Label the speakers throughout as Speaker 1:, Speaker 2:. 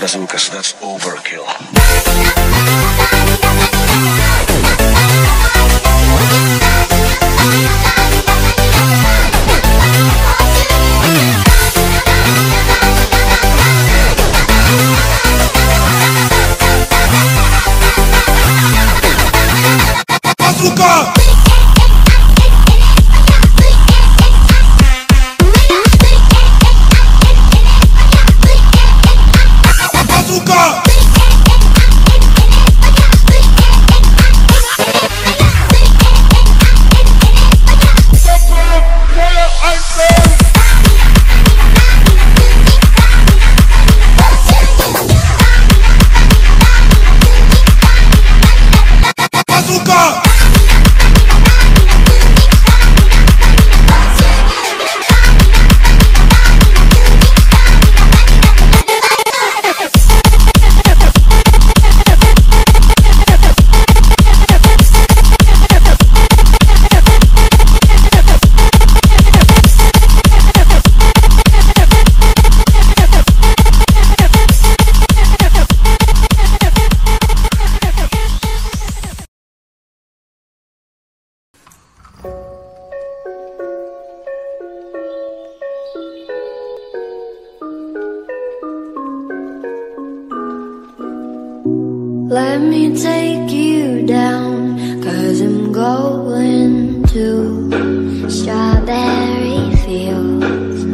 Speaker 1: bazookas, that's overkill.
Speaker 2: Let me take you down, cause I'm going to strawberry fields.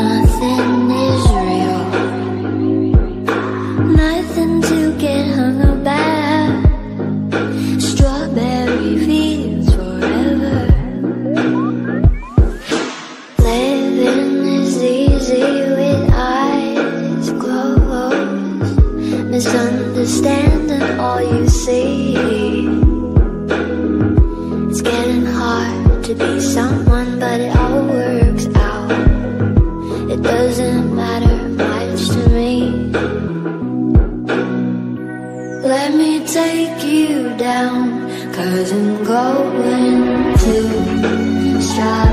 Speaker 2: Nothing is real, nothing to get hung but it all works out. It doesn't matter much to me. Let me take you down, cause I'm going to strawberry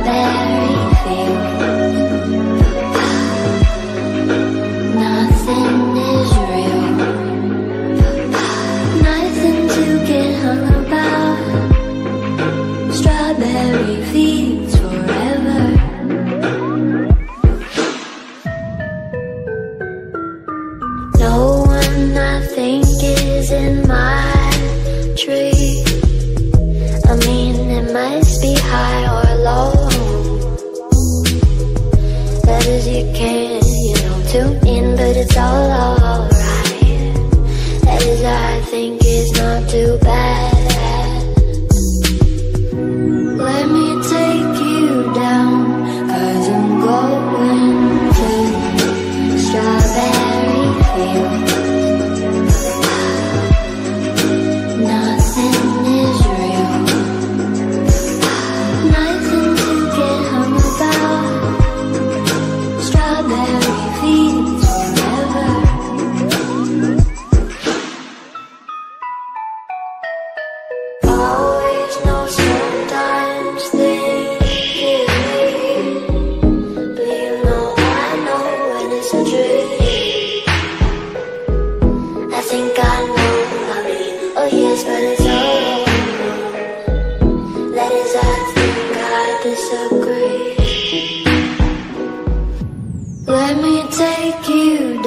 Speaker 2: tree. I mean, it must be high or low. That is, you can, you know, tune in, but it's all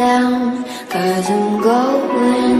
Speaker 2: down, cause I'm going